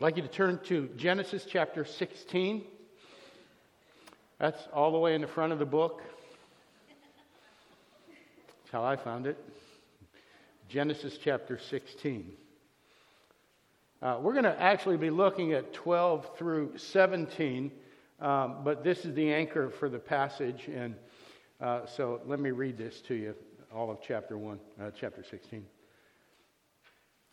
I'd like you to turn to Genesis chapter 16. That's all the way in the front of the book. That's how I found it. Genesis chapter 16. Uh, we're going to actually be looking at 12 through 17, um, but this is the anchor for the passage. And uh, so let me read this to you, all of chapter 1, uh, chapter 16.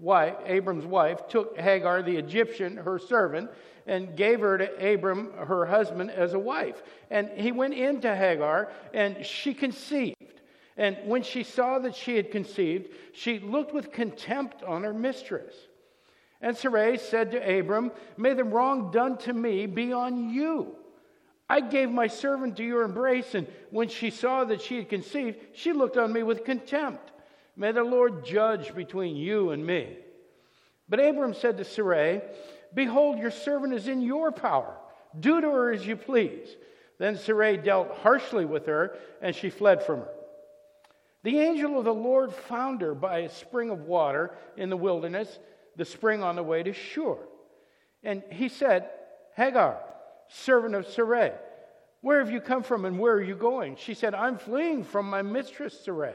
wife, Abram's wife, took Hagar the Egyptian, her servant, and gave her to Abram, her husband, as a wife. And he went into Hagar, and she conceived. And when she saw that she had conceived, she looked with contempt on her mistress. And Sarai said to Abram, May the wrong done to me be on you. I gave my servant to your embrace, and when she saw that she had conceived, she looked on me with contempt. May the Lord judge between you and me. But Abram said to Sarai, Behold, your servant is in your power. Do to her as you please. Then Sarai dealt harshly with her, and she fled from her. The angel of the Lord found her by a spring of water in the wilderness, the spring on the way to Shur. And he said, Hagar, servant of Sarai, where have you come from and where are you going? She said, I'm fleeing from my mistress Sarai.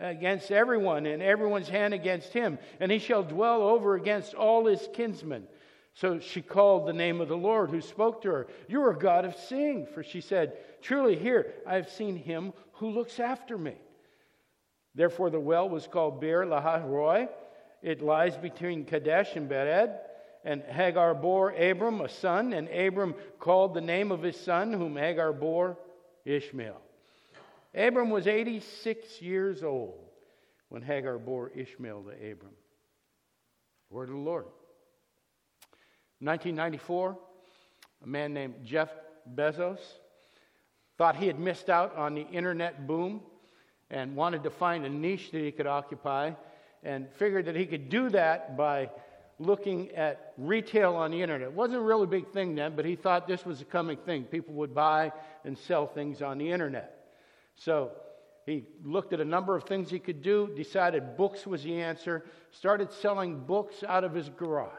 against everyone, and everyone's hand against him, and he shall dwell over against all his kinsmen. So she called the name of the Lord who spoke to her. You are God of seeing, for she said, Truly, here I have seen him who looks after me. Therefore, the well was called Beer Lahai It lies between Kadesh and Bered. And Hagar bore Abram a son, and Abram called the name of his son, whom Hagar bore, Ishmael. Abram was 86 years old when Hagar bore Ishmael to Abram. Word of the Lord. 1994, a man named Jeff Bezos thought he had missed out on the internet boom and wanted to find a niche that he could occupy and figured that he could do that by looking at retail on the internet. It wasn't a really big thing then, but he thought this was a coming thing. People would buy and sell things on the internet. So he looked at a number of things he could do, decided books was the answer, started selling books out of his garage.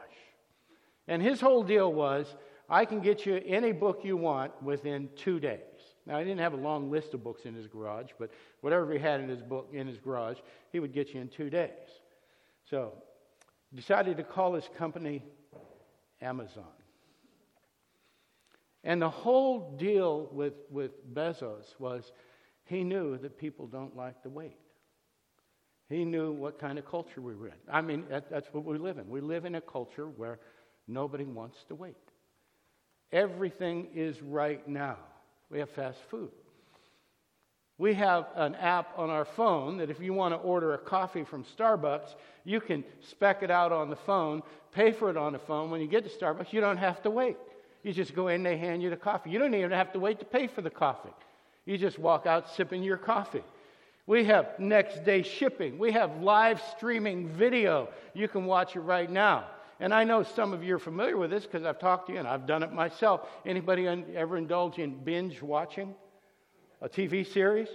And his whole deal was I can get you any book you want within two days. Now, he didn't have a long list of books in his garage, but whatever he had in his book in his garage, he would get you in two days. So, decided to call his company Amazon. And the whole deal with, with Bezos was he knew that people don't like to wait. He knew what kind of culture we were in. I mean, that, that's what we live in. We live in a culture where nobody wants to wait. Everything is right now. We have fast food. We have an app on our phone that if you want to order a coffee from Starbucks, you can spec it out on the phone, pay for it on the phone. When you get to Starbucks, you don't have to wait. You just go in, they hand you the coffee. You don't even have to wait to pay for the coffee. You just walk out sipping your coffee. We have next day shipping. We have live streaming video. You can watch it right now. And I know some of you are familiar with this because I've talked to you and I've done it myself. Anybody ever indulge in binge watching a TV series?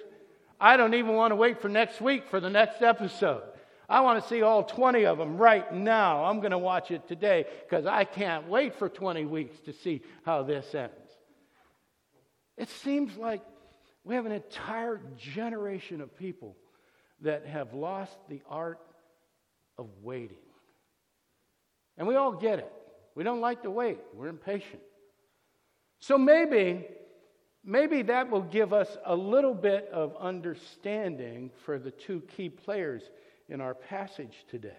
I don't even want to wait for next week for the next episode. I want to see all 20 of them right now. I'm going to watch it today because I can't wait for 20 weeks to see how this ends. It seems like we have an entire generation of people that have lost the art of waiting. And we all get it. We don't like to wait. We're impatient. So maybe, maybe that will give us a little bit of understanding for the two key players in our passage today.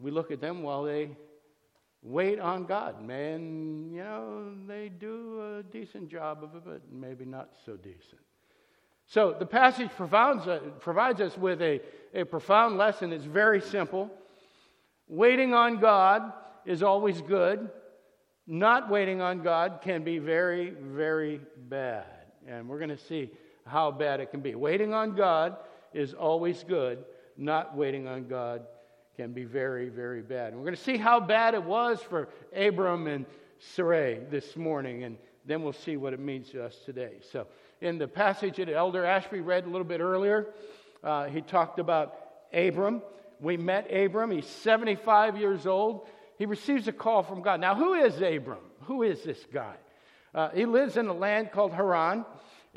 We look at them while they wait on God. Man, you know, they do a decent job of it, but maybe not so decent. So the passage provides, uh, provides us with a, a profound lesson. It's very simple. Waiting on God is always good. Not waiting on God can be very, very bad. And we're going to see how bad it can be. Waiting on God is always good. Not waiting on God can be very, very bad. And we're going to see how bad it was for Abram and Sarai this morning, and then we'll see what it means to us today. So, in the passage that Elder Ashby read a little bit earlier, uh, he talked about Abram. We met Abram. He's 75 years old. He receives a call from God. Now, who is Abram? Who is this guy? Uh, he lives in a land called Haran.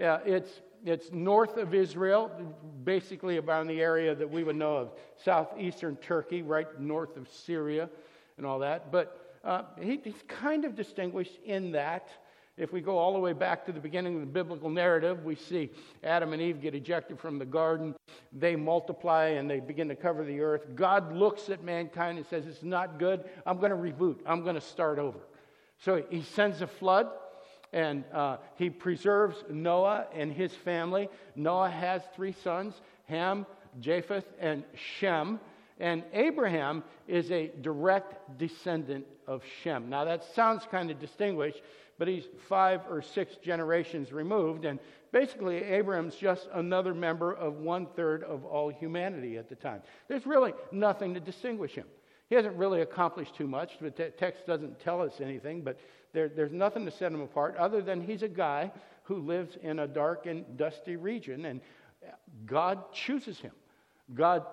Uh, it's, it's north of Israel, basically around the area that we would know of southeastern Turkey, right north of Syria and all that. But uh, he, he's kind of distinguished in that if we go all the way back to the beginning of the biblical narrative, we see Adam and Eve get ejected from the garden. They multiply and they begin to cover the earth. God looks at mankind and says, It's not good. I'm going to reboot. I'm going to start over. So he sends a flood and uh, he preserves Noah and his family. Noah has three sons Ham, Japheth, and Shem. And Abraham is a direct descendant of Shem. Now, that sounds kind of distinguished but he's five or six generations removed. And basically, Abraham's just another member of one third of all humanity at the time. There's really nothing to distinguish him. He hasn't really accomplished too much. The text doesn't tell us anything, but there, there's nothing to set him apart other than he's a guy who lives in a dark and dusty region, and God chooses him. God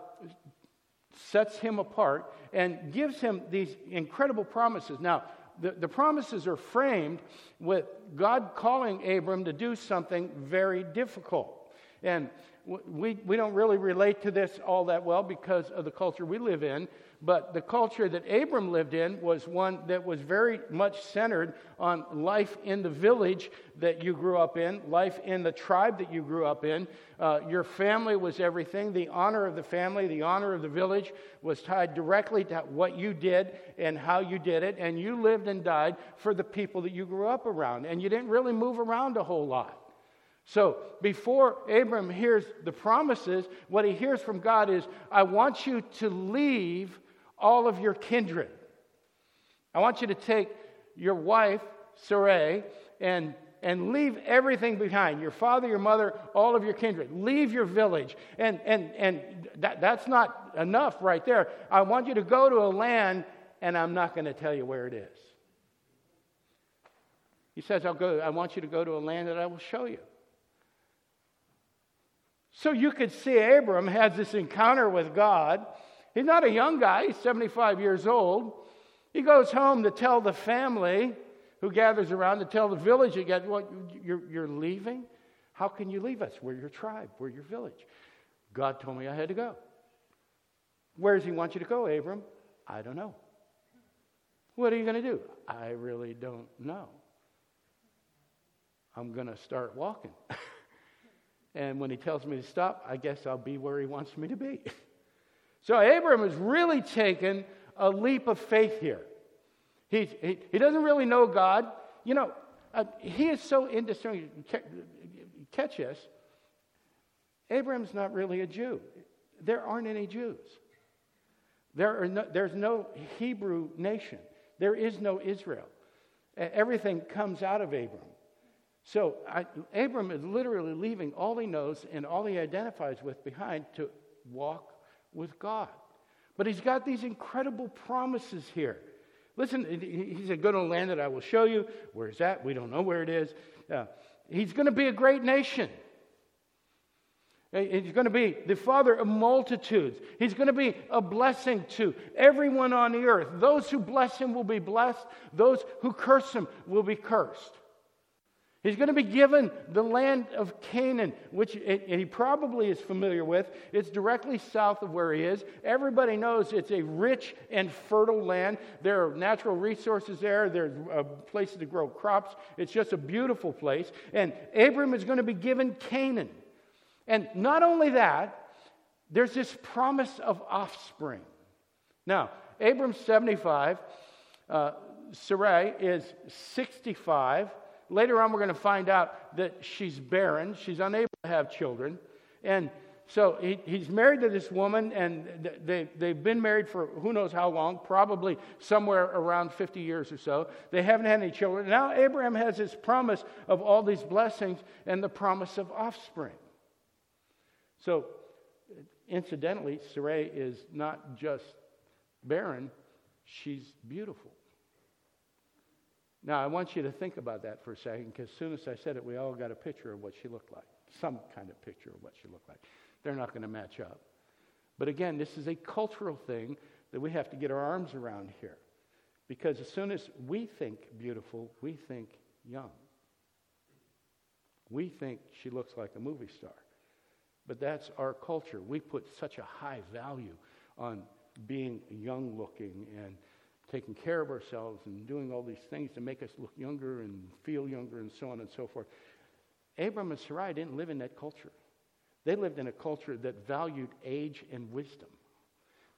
sets him apart and gives him these incredible promises. Now, the, the promises are framed with God calling Abram to do something very difficult. And we, we don't really relate to this all that well because of the culture we live in. But the culture that Abram lived in was one that was very much centered on life in the village that you grew up in, life in the tribe that you grew up in. Uh, your family was everything. The honor of the family, the honor of the village was tied directly to what you did and how you did it. And you lived and died for the people that you grew up around. And you didn't really move around a whole lot. So before Abram hears the promises, what he hears from God is, I want you to leave all of your kindred. I want you to take your wife, Sarai, and, and leave everything behind your father, your mother, all of your kindred. Leave your village. And, and, and that, that's not enough right there. I want you to go to a land, and I'm not going to tell you where it is. He says, I'll go, I want you to go to a land that I will show you. So you could see Abram has this encounter with God He's not a young guy, he's 75 years old. He goes home to tell the family who gathers around, to tell the village again, what, you're, you're leaving? How can you leave us? We're your tribe, we're your village. God told me I had to go. Where does he want you to go, Abram? I don't know. What are you going to do? I really don't know. I'm going to start walking. and when he tells me to stop, I guess I'll be where he wants me to be. So Abram has really taken a leap of faith here. He, he, he doesn't really know God. You know, uh, he is so indistinguishable. Catch this. Abraham's not really a Jew. There aren't any Jews. There no, there's no Hebrew nation. There is no Israel. Everything comes out of Abram. So I, Abram is literally leaving all he knows and all he identifies with behind to walk with God. But he's got these incredible promises here. Listen, he said, Go to a land that I will show you. Where is that? We don't know where it is. Uh, he's going to be a great nation. He's going to be the father of multitudes. He's going to be a blessing to everyone on the earth. Those who bless him will be blessed, those who curse him will be cursed. He's going to be given the land of Canaan, which he probably is familiar with. It's directly south of where he is. Everybody knows it's a rich and fertile land. There are natural resources there, there's uh, places to grow crops. It's just a beautiful place. And Abram is going to be given Canaan. And not only that, there's this promise of offspring. Now, Abram's 75, uh, Sarai is 65. Later on, we're going to find out that she's barren. She's unable to have children. And so he, he's married to this woman, and they, they've been married for who knows how long, probably somewhere around 50 years or so. They haven't had any children. Now, Abraham has this promise of all these blessings and the promise of offspring. So, incidentally, Sarai is not just barren, she's beautiful. Now, I want you to think about that for a second because as soon as I said it, we all got a picture of what she looked like, some kind of picture of what she looked like. They're not going to match up. But again, this is a cultural thing that we have to get our arms around here. Because as soon as we think beautiful, we think young. We think she looks like a movie star. But that's our culture. We put such a high value on being young looking and taking care of ourselves and doing all these things to make us look younger and feel younger and so on and so forth. Abram and Sarai didn't live in that culture. They lived in a culture that valued age and wisdom.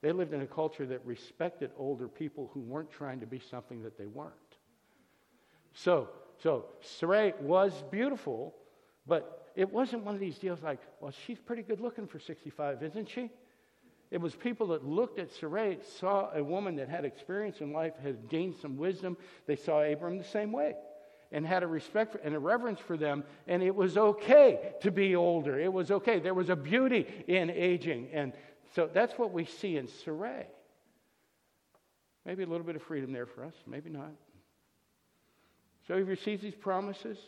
They lived in a culture that respected older people who weren't trying to be something that they weren't. So, so Sarai was beautiful, but it wasn't one of these deals like, well, she's pretty good looking for 65, isn't she? It was people that looked at Sarai, saw a woman that had experience in life, had gained some wisdom. They saw Abram the same way and had a respect for, and a reverence for them. And it was okay to be older. It was okay. There was a beauty in aging. And so that's what we see in Sarai. Maybe a little bit of freedom there for us, maybe not. So he receives these promises.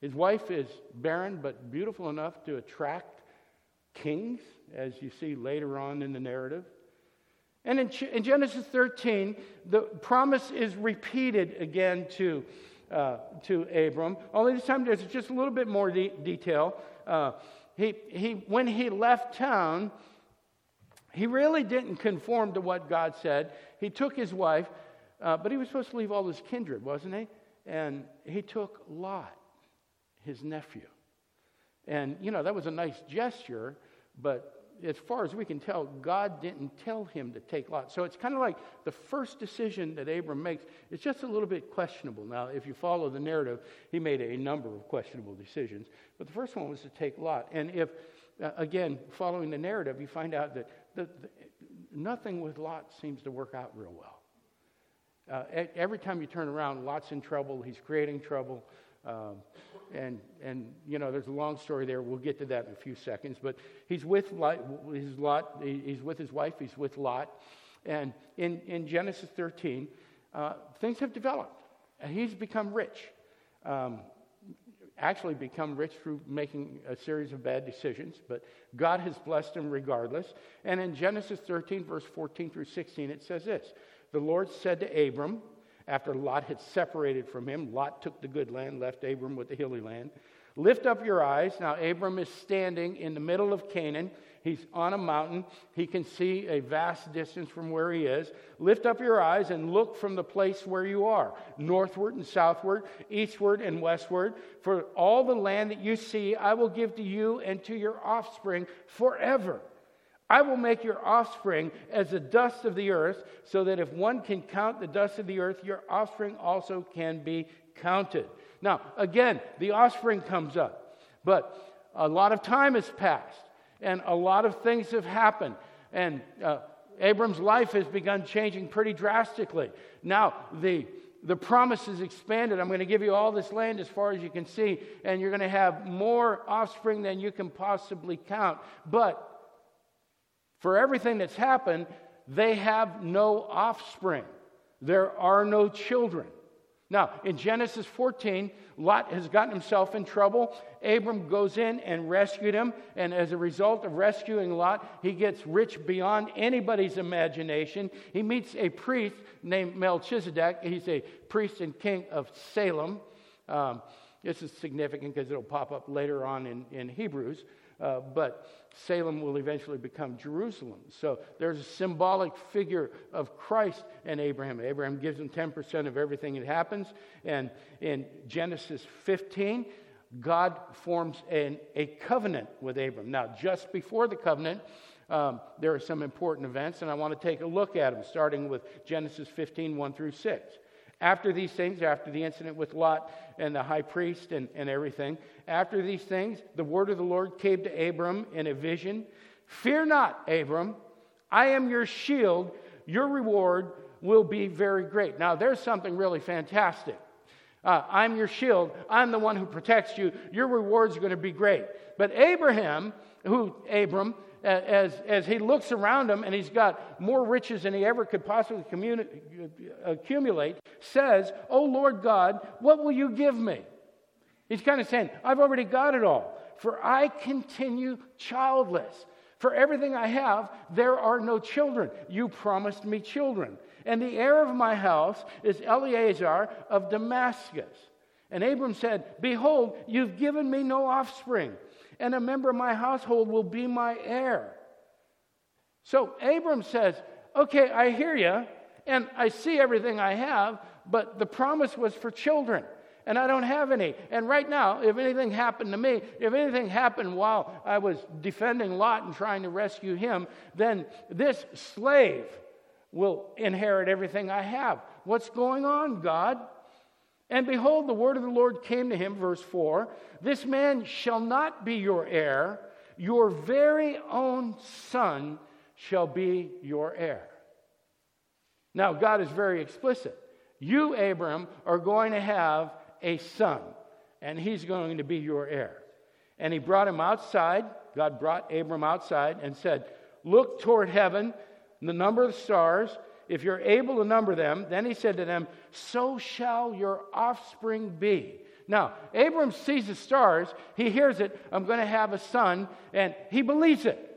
His wife is barren but beautiful enough to attract kings, as you see later on in the narrative. And in, in Genesis 13, the promise is repeated again to, uh, to Abram, only this time there's just a little bit more de- detail. Uh, he, he, when he left town, he really didn't conform to what God said. He took his wife, uh, but he was supposed to leave all his kindred, wasn't he? And he took Lot, his nephew. And, you know, that was a nice gesture, but as far as we can tell, God didn't tell him to take Lot. So it's kind of like the first decision that Abram makes is just a little bit questionable. Now, if you follow the narrative, he made a number of questionable decisions. But the first one was to take Lot. And if, uh, again, following the narrative, you find out that the, the, nothing with Lot seems to work out real well. Uh, every time you turn around, Lot's in trouble. He's creating trouble. Um, and, and, you know, there's a long story there. We'll get to that in a few seconds. But he's with his Lot he's with his wife, he's with Lot. And in, in Genesis 13, uh, things have developed. And he's become rich. Um, actually become rich through making a series of bad decisions, but God has blessed him regardless. And in Genesis 13, verse 14 through 16, it says this The Lord said to Abram, after Lot had separated from him, Lot took the good land, left Abram with the hilly land. Lift up your eyes. Now, Abram is standing in the middle of Canaan. He's on a mountain. He can see a vast distance from where he is. Lift up your eyes and look from the place where you are, northward and southward, eastward and westward. For all the land that you see, I will give to you and to your offspring forever. I will make your offspring as the dust of the earth, so that if one can count the dust of the earth, your offspring also can be counted. Now, again, the offspring comes up, but a lot of time has passed, and a lot of things have happened, and uh, Abram's life has begun changing pretty drastically. Now, the the promise is expanded. I'm going to give you all this land as far as you can see, and you're going to have more offspring than you can possibly count. But for everything that's happened, they have no offspring. There are no children. Now, in Genesis 14, Lot has gotten himself in trouble. Abram goes in and rescued him. And as a result of rescuing Lot, he gets rich beyond anybody's imagination. He meets a priest named Melchizedek. He's a priest and king of Salem. Um, this is significant because it'll pop up later on in, in Hebrews. Uh, but Salem will eventually become Jerusalem. So there's a symbolic figure of Christ and Abraham. Abraham gives him 10% of everything that happens. And in Genesis 15, God forms an, a covenant with Abram. Now, just before the covenant, um, there are some important events, and I want to take a look at them, starting with Genesis 15 1 through 6. After these things, after the incident with Lot and the high priest and, and everything, after these things, the word of the Lord came to Abram in a vision Fear not, Abram, I am your shield, your reward will be very great. Now, there's something really fantastic. Uh, I'm your shield. I'm the one who protects you. Your rewards are going to be great. But Abraham, who Abram, as, as he looks around him and he's got more riches than he ever could possibly communi- accumulate, says, Oh Lord God, what will you give me? He's kind of saying, I've already got it all. For I continue childless. For everything I have, there are no children. You promised me children. And the heir of my house is Eliezer of Damascus. And Abram said, Behold, you've given me no offspring and a member of my household will be my heir. So Abram says, Okay, I hear you, and I see everything I have, but the promise was for children, and I don't have any. And right now, if anything happened to me, if anything happened while I was defending Lot and trying to rescue him, then this slave will inherit everything I have. What's going on, God? And behold, the word of the Lord came to him, verse 4 This man shall not be your heir, your very own son shall be your heir. Now, God is very explicit. You, Abram, are going to have a son, and he's going to be your heir. And he brought him outside. God brought Abram outside and said, Look toward heaven, the number of the stars if you're able to number them, then he said to them, So shall your offspring be. Now, Abram sees the stars, he hears it, I'm going to have a son, and he believes it.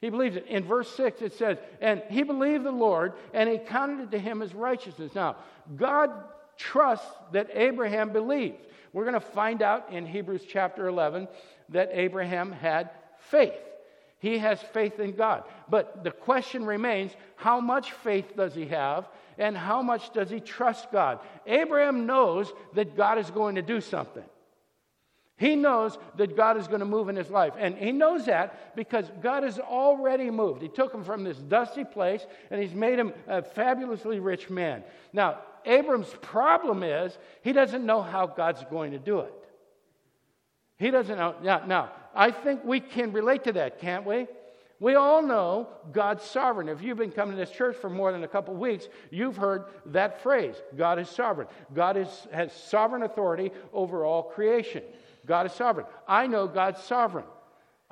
He believes it. In verse 6, it says, And he believed the Lord, and he counted it to him as righteousness. Now, God trusts that Abraham believed. We're going to find out in Hebrews chapter 11 that Abraham had faith. He has faith in God. But the question remains how much faith does he have and how much does he trust God? Abraham knows that God is going to do something. He knows that God is going to move in his life. And he knows that because God has already moved. He took him from this dusty place and he's made him a fabulously rich man. Now, Abram's problem is he doesn't know how God's going to do it. He doesn't know. Now, now, I think we can relate to that, can't we? We all know God's sovereign. If you've been coming to this church for more than a couple weeks, you've heard that phrase God is sovereign. God is, has sovereign authority over all creation. God is sovereign. I know God's sovereign.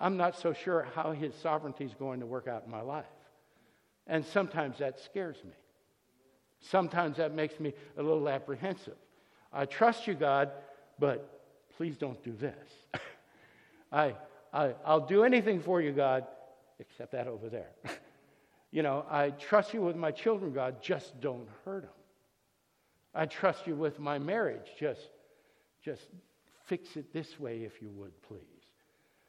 I'm not so sure how his sovereignty is going to work out in my life. And sometimes that scares me. Sometimes that makes me a little apprehensive. I trust you, God, but please don't do this. I, I, I'll do anything for you, God, except that over there. you know, I trust you with my children, God, just don't hurt them. I trust you with my marriage, just, just fix it this way, if you would, please.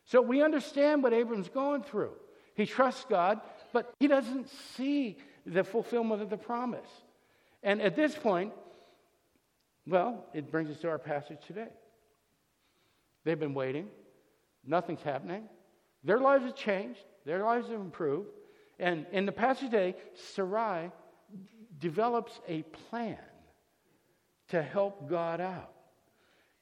So we understand what Abram's going through. He trusts God, but he doesn't see the fulfillment of the promise. And at this point, well, it brings us to our passage today. They've been waiting. Nothing's happening. Their lives have changed. Their lives have improved. And in the passage today, Sarai develops a plan to help God out,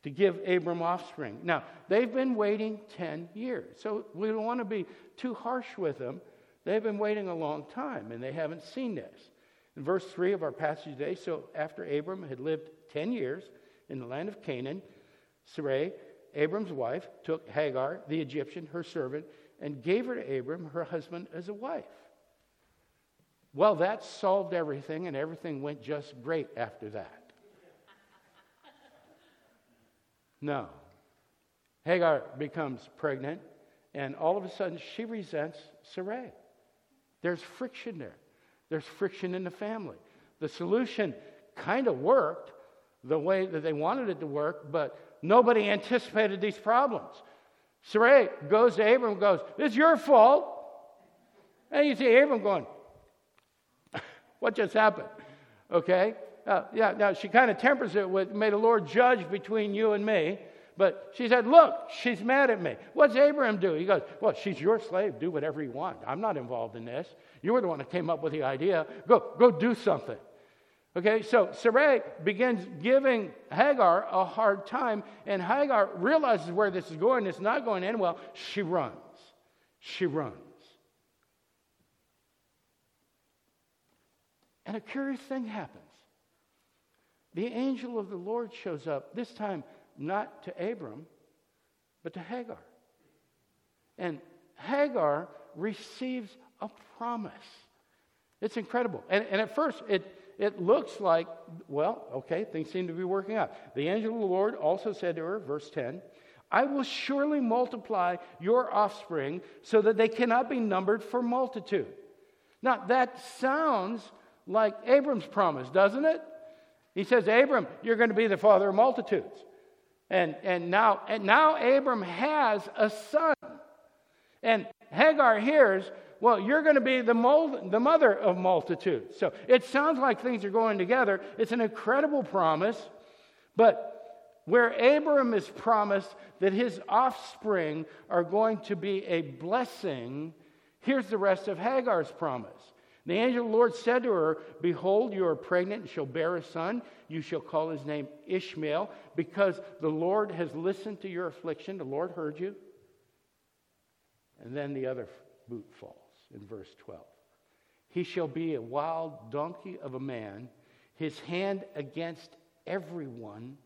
to give Abram offspring. Now, they've been waiting 10 years. So we don't want to be too harsh with them. They've been waiting a long time and they haven't seen this. In verse 3 of our passage today, so after Abram had lived 10 years in the land of Canaan, Sarai Abram's wife took Hagar, the Egyptian, her servant, and gave her to Abram, her husband, as a wife. Well, that solved everything, and everything went just great after that. No. Hagar becomes pregnant, and all of a sudden she resents Sarai. There's friction there. There's friction in the family. The solution kind of worked, the way that they wanted it to work, but nobody anticipated these problems. Sarai goes to Abram goes, It's your fault. And you see Abram going, What just happened? Okay? Uh, yeah, now she kind of tempers it with, May the Lord judge between you and me. But she said, Look, she's mad at me. What's Abraham do? He goes, Well, she's your slave. Do whatever you want. I'm not involved in this. You were the one that came up with the idea. Go, go do something. Okay, so Sarai begins giving Hagar a hard time, and Hagar realizes where this is going. It's not going in well. She runs. She runs. And a curious thing happens. The angel of the Lord shows up, this time not to Abram, but to Hagar. And Hagar receives a promise. It's incredible. And, and at first, it, it looks like, well, okay, things seem to be working out. The angel of the Lord also said to her, verse 10, I will surely multiply your offspring so that they cannot be numbered for multitude. Now, that sounds like Abram's promise, doesn't it? He says, Abram, you're going to be the father of multitudes. And, and, now, and now Abram has a son. And Hagar hears, well, you're going to be the, mold, the mother of multitudes. So it sounds like things are going together. It's an incredible promise. But where Abram is promised that his offspring are going to be a blessing, here's the rest of Hagar's promise. The angel of the Lord said to her, Behold, you are pregnant and shall bear a son. You shall call his name Ishmael, because the Lord has listened to your affliction. The Lord heard you. And then the other boot falls in verse 12. He shall be a wild donkey of a man, his hand against everyone,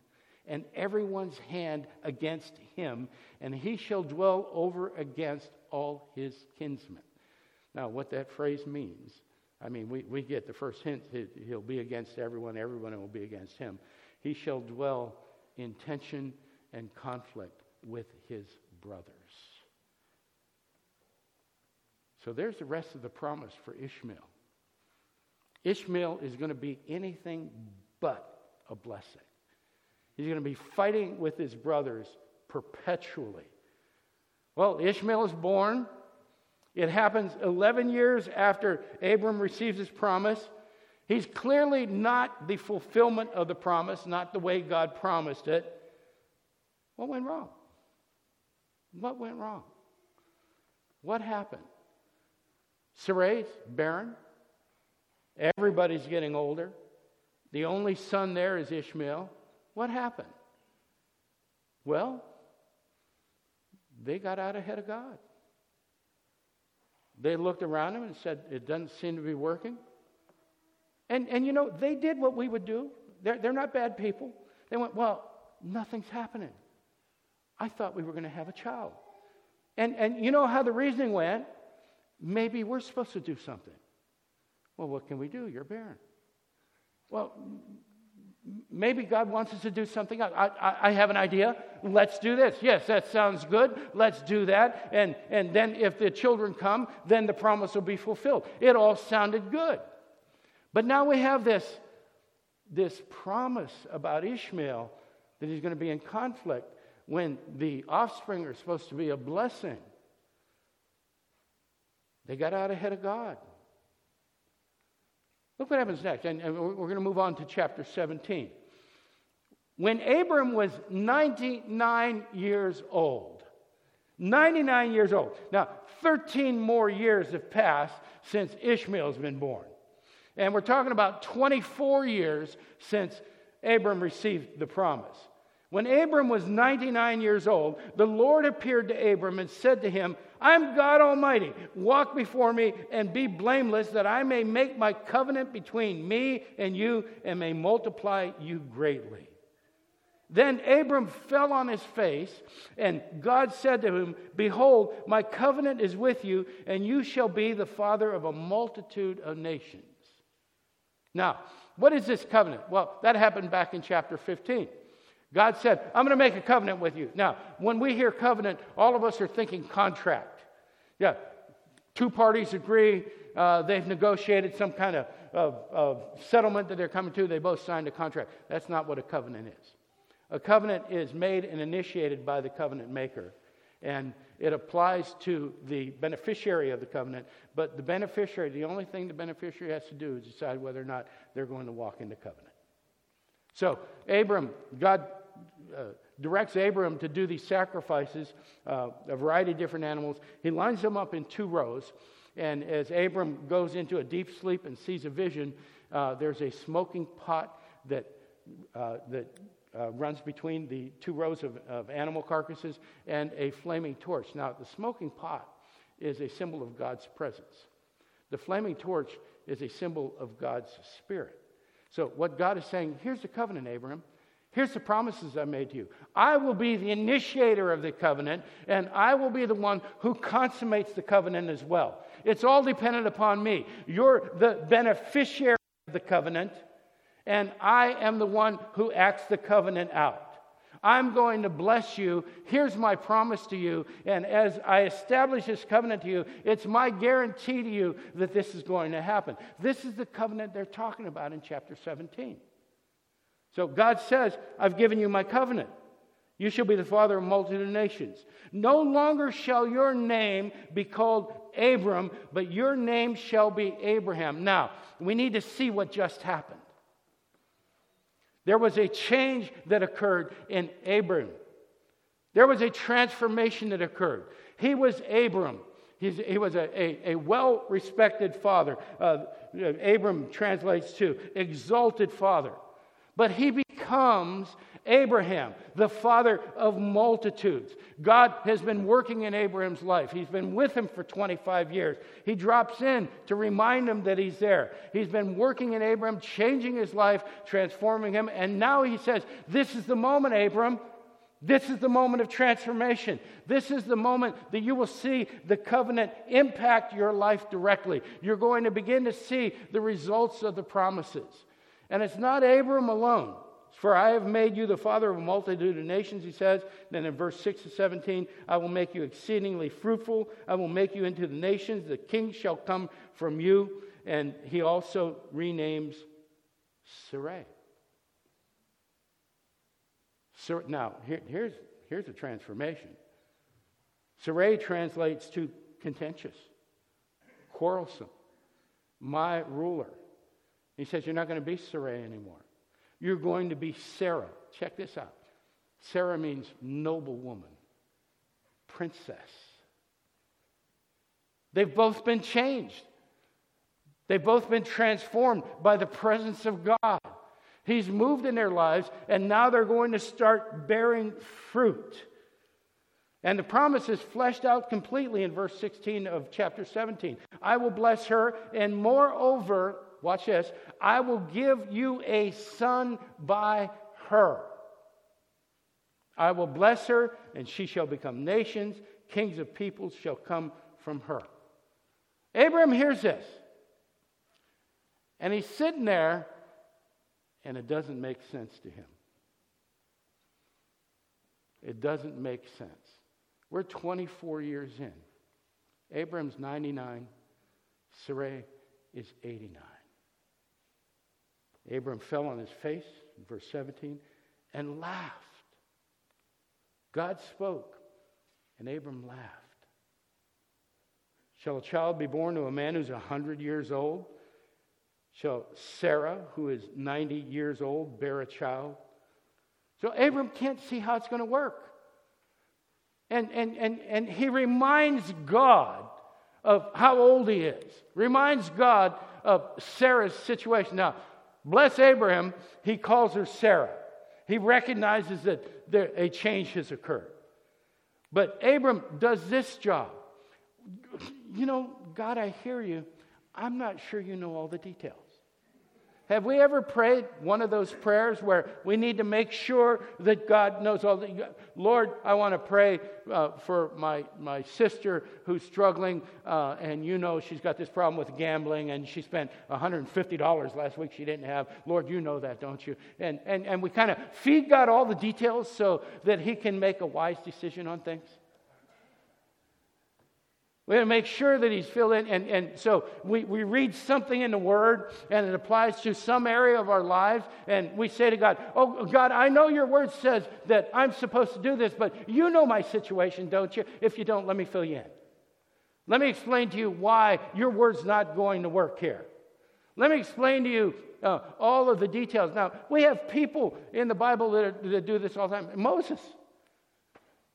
and everyone's hand against him, and he shall dwell over against all his kinsmen. Now, what that phrase means, I mean, we, we get the first hint he'll be against everyone, everyone will be against him. He shall dwell in tension and conflict with his brothers. So there's the rest of the promise for Ishmael. Ishmael is going to be anything but a blessing. He's going to be fighting with his brothers perpetually. Well, Ishmael is born. It happens 11 years after Abram receives his promise. He's clearly not the fulfillment of the promise, not the way God promised it. What went wrong? What went wrong? What happened? Sarai's barren. Everybody's getting older. The only son there is Ishmael. What happened? Well, they got out ahead of God. They looked around them and said, It doesn't seem to be working. And, and you know, they did what we would do. They're, they're not bad people. They went, Well, nothing's happening. I thought we were going to have a child. And, and you know how the reasoning went? Maybe we're supposed to do something. Well, what can we do? You're barren. Well, maybe God wants us to do something. I, I, I, have an idea. Let's do this. Yes, that sounds good. Let's do that. And, and then if the children come, then the promise will be fulfilled. It all sounded good. But now we have this, this promise about Ishmael that he's going to be in conflict when the offspring are supposed to be a blessing. They got out ahead of God. Look what happens next. And, we're going to move on to chapter 17. When Abram was 99 years old, 99 years old. Now, 13 more years have passed since Ishmael's been born. And we're talking about 24 years since Abram received the promise. When Abram was 99 years old, the Lord appeared to Abram and said to him, I'm God Almighty. Walk before me and be blameless, that I may make my covenant between me and you and may multiply you greatly. Then Abram fell on his face, and God said to him, Behold, my covenant is with you, and you shall be the father of a multitude of nations. Now, what is this covenant? Well, that happened back in chapter 15. God said, I'm going to make a covenant with you. Now, when we hear covenant, all of us are thinking contract. Yeah, two parties agree, uh, they've negotiated some kind of of, of settlement that they're coming to. They both signed a contract. That's not what a covenant is. A covenant is made and initiated by the covenant maker. And it applies to the beneficiary of the covenant, but the beneficiary, the only thing the beneficiary has to do is decide whether or not they're going to walk into covenant. So, Abram, God uh, directs Abram to do these sacrifices, uh, a variety of different animals. He lines them up in two rows. And as Abram goes into a deep sleep and sees a vision, uh, there's a smoking pot that, uh, that uh, runs between the two rows of, of animal carcasses and a flaming torch. Now, the smoking pot is a symbol of God's presence, the flaming torch is a symbol of God's spirit. So, what God is saying here's the covenant, Abram. Here's the promises I made to you. I will be the initiator of the covenant, and I will be the one who consummates the covenant as well. It's all dependent upon me. You're the beneficiary of the covenant, and I am the one who acts the covenant out. I'm going to bless you. Here's my promise to you. And as I establish this covenant to you, it's my guarantee to you that this is going to happen. This is the covenant they're talking about in chapter 17. So God says, I've given you my covenant. You shall be the father of multitude of nations. No longer shall your name be called Abram, but your name shall be Abraham. Now, we need to see what just happened. There was a change that occurred in Abram. There was a transformation that occurred. He was Abram. He's, he was a, a, a well respected father. Uh, Abram translates to exalted father. But he becomes Abraham, the father of multitudes. God has been working in Abraham's life. He's been with him for 25 years. He drops in to remind him that he's there. He's been working in Abraham, changing his life, transforming him. And now he says, This is the moment, Abram. This is the moment of transformation. This is the moment that you will see the covenant impact your life directly. You're going to begin to see the results of the promises. And it's not Abram alone. For I have made you the father of a multitude of nations, he says. Then in verse 6 to 17, I will make you exceedingly fruitful. I will make you into the nations. The king shall come from you. And he also renames Sarai. Now, here, here's, here's a transformation. Sarai translates to contentious, quarrelsome, my ruler. He says, You're not going to be Sarai anymore. You're going to be Sarah. Check this out. Sarah means noble woman, princess. They've both been changed. They've both been transformed by the presence of God. He's moved in their lives, and now they're going to start bearing fruit. And the promise is fleshed out completely in verse 16 of chapter 17. I will bless her, and moreover, watch this, I will give you a son by her. I will bless her, and she shall become nations. Kings of peoples shall come from her. Abraham hears this. And he's sitting there, and it doesn't make sense to him. It doesn't make sense. We're 24 years in. Abraham's 99, Sarai is 89. Abram fell on his face, verse 17, and laughed. God spoke, and Abram laughed. Shall a child be born to a man who's 100 years old? Shall Sarah, who is 90 years old, bear a child? So Abram can't see how it's going to work. And, and, and, and he reminds God of how old he is, reminds God of Sarah's situation. Now, Bless Abraham, he calls her Sarah. He recognizes that there, a change has occurred. But Abram does this job. You know, God, I hear you. I'm not sure you know all the details. Have we ever prayed one of those prayers where we need to make sure that God knows all the. Lord, I want to pray uh, for my, my sister who's struggling, uh, and you know she's got this problem with gambling, and she spent $150 last week she didn't have. Lord, you know that, don't you? And, and, and we kind of feed God all the details so that He can make a wise decision on things. We got to make sure that he's filled in. And, and so we, we read something in the Word and it applies to some area of our lives. And we say to God, Oh, God, I know your Word says that I'm supposed to do this, but you know my situation, don't you? If you don't, let me fill you in. Let me explain to you why your Word's not going to work here. Let me explain to you uh, all of the details. Now, we have people in the Bible that, are, that do this all the time. Moses.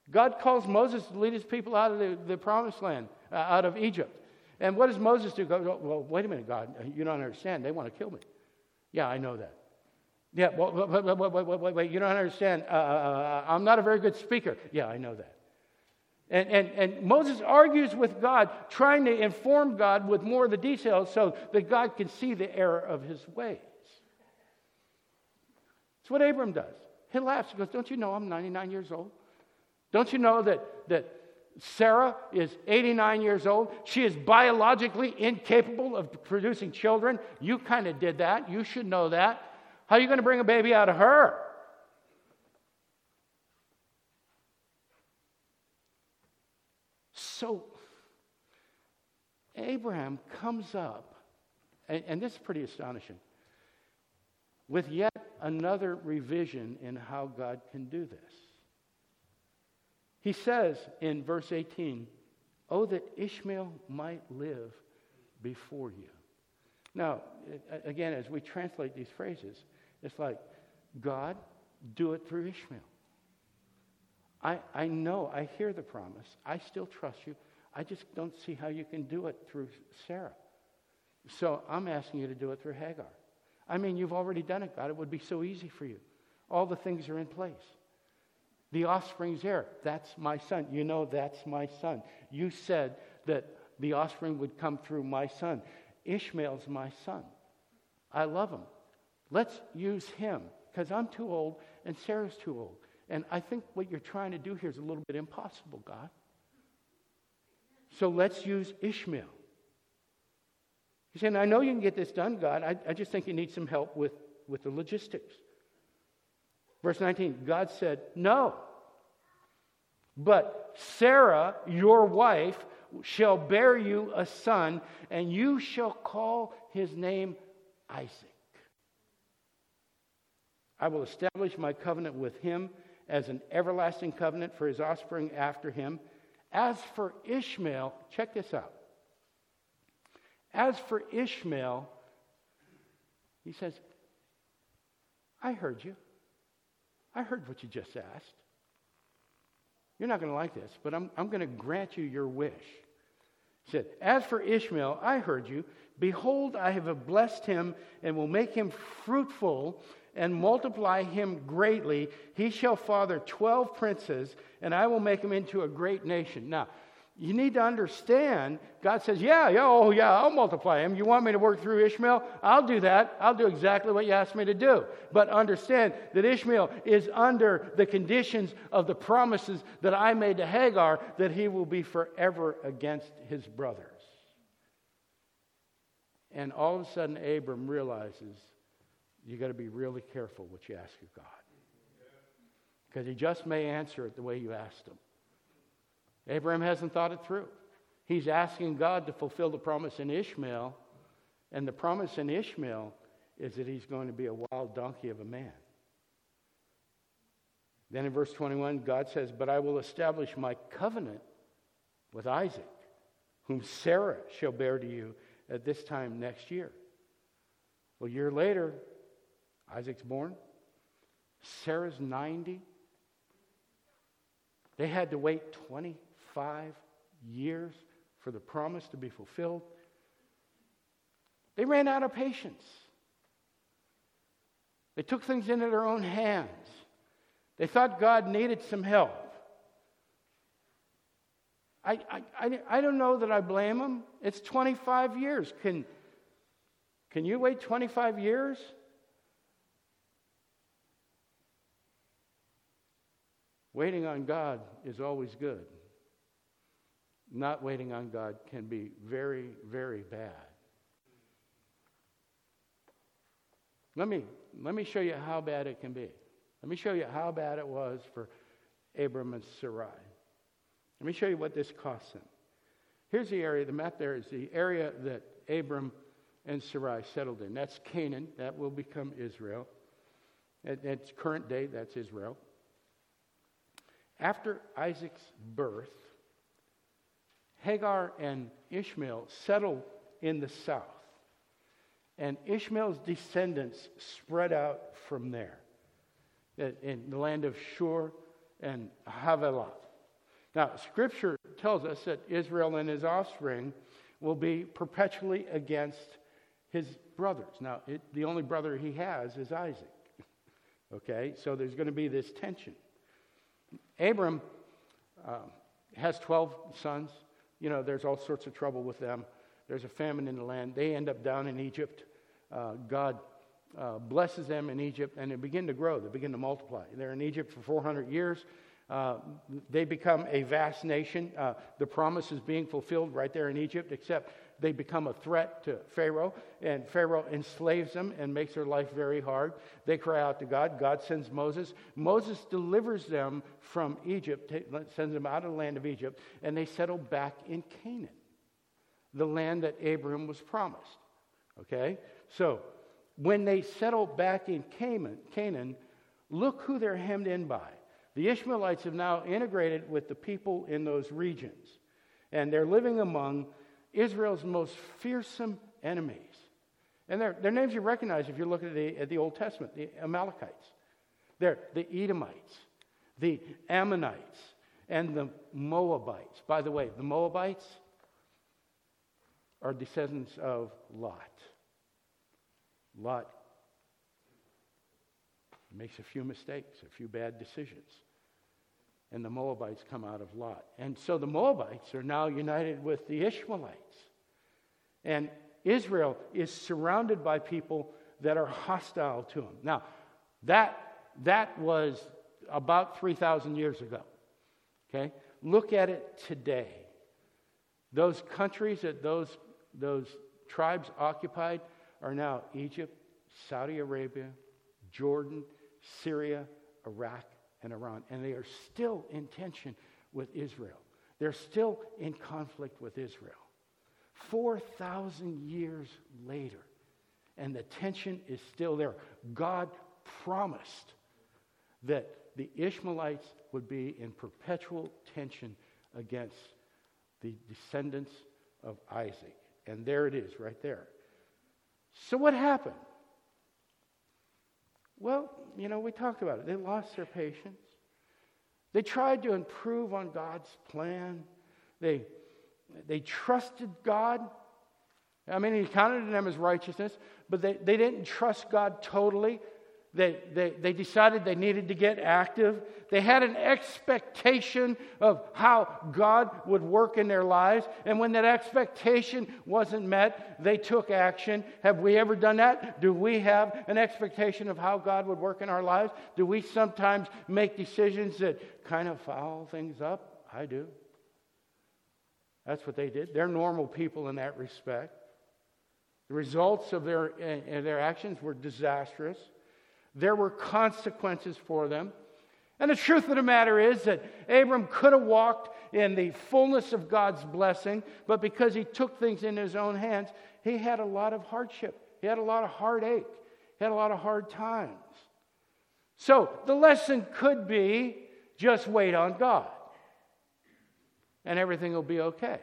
God calls Moses to lead his people out of the, the promised land uh, out of Egypt. And what does Moses do? Go, well, wait a minute, God, you don't understand. They want to kill me. Yeah, I know that. Yeah, well, wait, wait, wait, wait, wait, you don't understand. Uh, uh, uh, I'm not a very good speaker. Yeah, I know that. And, and, and Moses argues with God, trying to inform God with more of the details so that God can see the error of his ways. That's what Abram does. He laughs. He goes, Don't you know I'm 99 years old? Don't you know that, that Sarah is 89 years old. She is biologically incapable of producing children. You kind of did that. You should know that. How are you going to bring a baby out of her? So, Abraham comes up, and, and this is pretty astonishing, with yet another revision in how God can do this. He says in verse 18, Oh, that Ishmael might live before you. Now, again, as we translate these phrases, it's like, God, do it through Ishmael. I, I know, I hear the promise. I still trust you. I just don't see how you can do it through Sarah. So I'm asking you to do it through Hagar. I mean, you've already done it, God. It would be so easy for you. All the things are in place. The offspring's there. That's my son. You know, that's my son. You said that the offspring would come through my son. Ishmael's my son. I love him. Let's use him because I'm too old and Sarah's too old. And I think what you're trying to do here is a little bit impossible, God. So let's use Ishmael. He's saying, I know you can get this done, God. I, I just think you need some help with, with the logistics. Verse 19 God said, No. But Sarah, your wife, shall bear you a son, and you shall call his name Isaac. I will establish my covenant with him as an everlasting covenant for his offspring after him. As for Ishmael, check this out. As for Ishmael, he says, I heard you. I heard what you just asked. You're not going to like this, but I'm, I'm going to grant you your wish. He said, As for Ishmael, I heard you. Behold, I have blessed him and will make him fruitful and multiply him greatly. He shall father 12 princes, and I will make him into a great nation. Now, you need to understand, God says, Yeah, yeah, oh, yeah, I'll multiply him. You want me to work through Ishmael? I'll do that. I'll do exactly what you asked me to do. But understand that Ishmael is under the conditions of the promises that I made to Hagar that he will be forever against his brothers. And all of a sudden, Abram realizes you got to be really careful what you ask of God. Because he just may answer it the way you asked him. Abraham hasn't thought it through. He's asking God to fulfill the promise in Ishmael, and the promise in Ishmael is that he's going to be a wild donkey of a man. Then in verse 21, God says, But I will establish my covenant with Isaac, whom Sarah shall bear to you at this time next year. Well, a year later, Isaac's born. Sarah's 90. They had to wait 20 five years for the promise to be fulfilled. They ran out of patience. They took things into their own hands. They thought God needed some help. I, I, I, I don't know that I blame them. It's 25 years. Can, can you wait 25 years? Waiting on God is always good not waiting on God can be very, very bad. Let me, let me show you how bad it can be. Let me show you how bad it was for Abram and Sarai. Let me show you what this cost them. Here's the area, the map there is the area that Abram and Sarai settled in. That's Canaan. That will become Israel. At, at current day, that's Israel. After Isaac's birth, Hagar and Ishmael settle in the south. And Ishmael's descendants spread out from there in the land of Shur and Havilah. Now, Scripture tells us that Israel and his offspring will be perpetually against his brothers. Now, it, the only brother he has is Isaac. okay, so there's going to be this tension. Abram um, has 12 sons. You know, there's all sorts of trouble with them. There's a famine in the land. They end up down in Egypt. Uh, God uh, blesses them in Egypt, and they begin to grow. They begin to multiply. They're in Egypt for 400 years. Uh, they become a vast nation. Uh, the promise is being fulfilled right there in Egypt, except they become a threat to Pharaoh, and Pharaoh enslaves them and makes their life very hard. They cry out to God. God sends Moses. Moses delivers them from Egypt, sends them out of the land of Egypt, and they settle back in Canaan, the land that Abraham was promised. Okay? So, when they settle back in Canaan, look who they're hemmed in by. The Ishmaelites have now integrated with the people in those regions, and they're living among Israel's most fearsome enemies. And their, their names you recognize if you look at the, at the Old Testament the Amalekites, they're the Edomites, the Ammonites, and the Moabites. By the way, the Moabites are descendants of Lot. Lot makes a few mistakes, a few bad decisions and the Moabites come out of Lot. And so the Moabites are now united with the Ishmaelites. And Israel is surrounded by people that are hostile to him. Now, that, that was about 3,000 years ago. Okay? Look at it today. Those countries that those, those tribes occupied are now Egypt, Saudi Arabia, Jordan, Syria, Iraq, and Iran, and they are still in tension with Israel. They're still in conflict with Israel. 4,000 years later, and the tension is still there. God promised that the Ishmaelites would be in perpetual tension against the descendants of Isaac. And there it is, right there. So, what happened? Well, you know, we talked about it. They lost their patience. They tried to improve on God's plan. They, they trusted God. I mean, He counted them as righteousness, but they, they didn't trust God totally. They, they, they decided they needed to get active. They had an expectation of how God would work in their lives. And when that expectation wasn't met, they took action. Have we ever done that? Do we have an expectation of how God would work in our lives? Do we sometimes make decisions that kind of foul things up? I do. That's what they did. They're normal people in that respect. The results of their, uh, their actions were disastrous. There were consequences for them. And the truth of the matter is that Abram could have walked in the fullness of God's blessing, but because he took things in his own hands, he had a lot of hardship. He had a lot of heartache. He had a lot of hard times. So the lesson could be just wait on God and everything will be okay.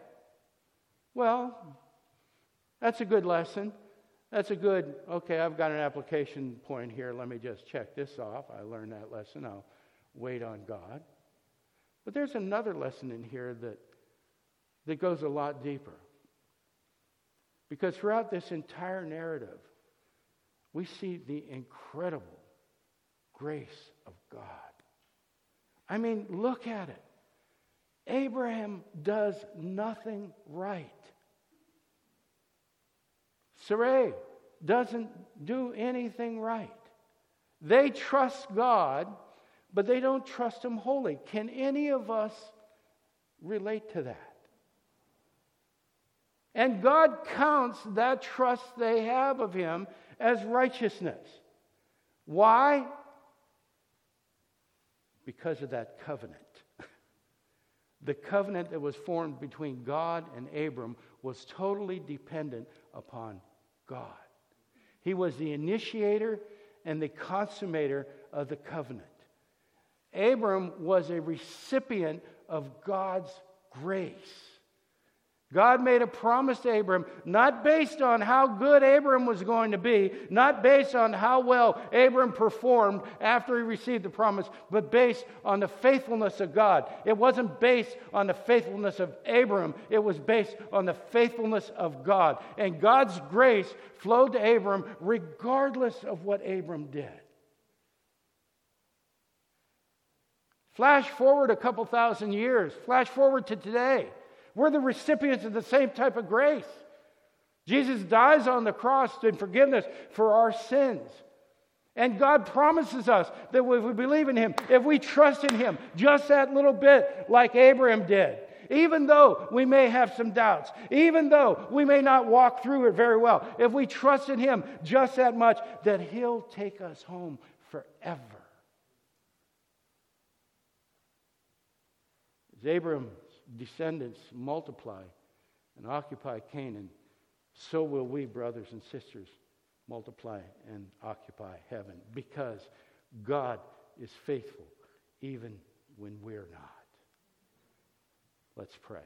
Well, that's a good lesson. That's a good, okay, I've got an application point here. Let me just check this off. I learned that lesson. I'll wait on God. But there's another lesson in here that, that goes a lot deeper. Because throughout this entire narrative, we see the incredible grace of God. I mean, look at it. Abraham does nothing right. Sarai doesn't do anything right. They trust God, but they don't trust Him wholly. Can any of us relate to that? And God counts that trust they have of Him as righteousness. Why? Because of that covenant. The covenant that was formed between God and Abram was totally dependent upon God. He was the initiator and the consummator of the covenant. Abram was a recipient of God's grace. God made a promise to Abram, not based on how good Abram was going to be, not based on how well Abram performed after he received the promise, but based on the faithfulness of God. It wasn't based on the faithfulness of Abram, it was based on the faithfulness of God. And God's grace flowed to Abram regardless of what Abram did. Flash forward a couple thousand years, flash forward to today. We're the recipients of the same type of grace. Jesus dies on the cross in forgiveness for our sins. And God promises us that if we believe in Him, if we trust in Him, just that little bit, like Abraham did, even though we may have some doubts, even though we may not walk through it very well, if we trust in Him just that much, that He'll take us home forever. As Abraham descendants multiply and occupy Canaan, so will we, brothers and sisters, multiply and occupy heaven because God is faithful even when we're not. Let's pray.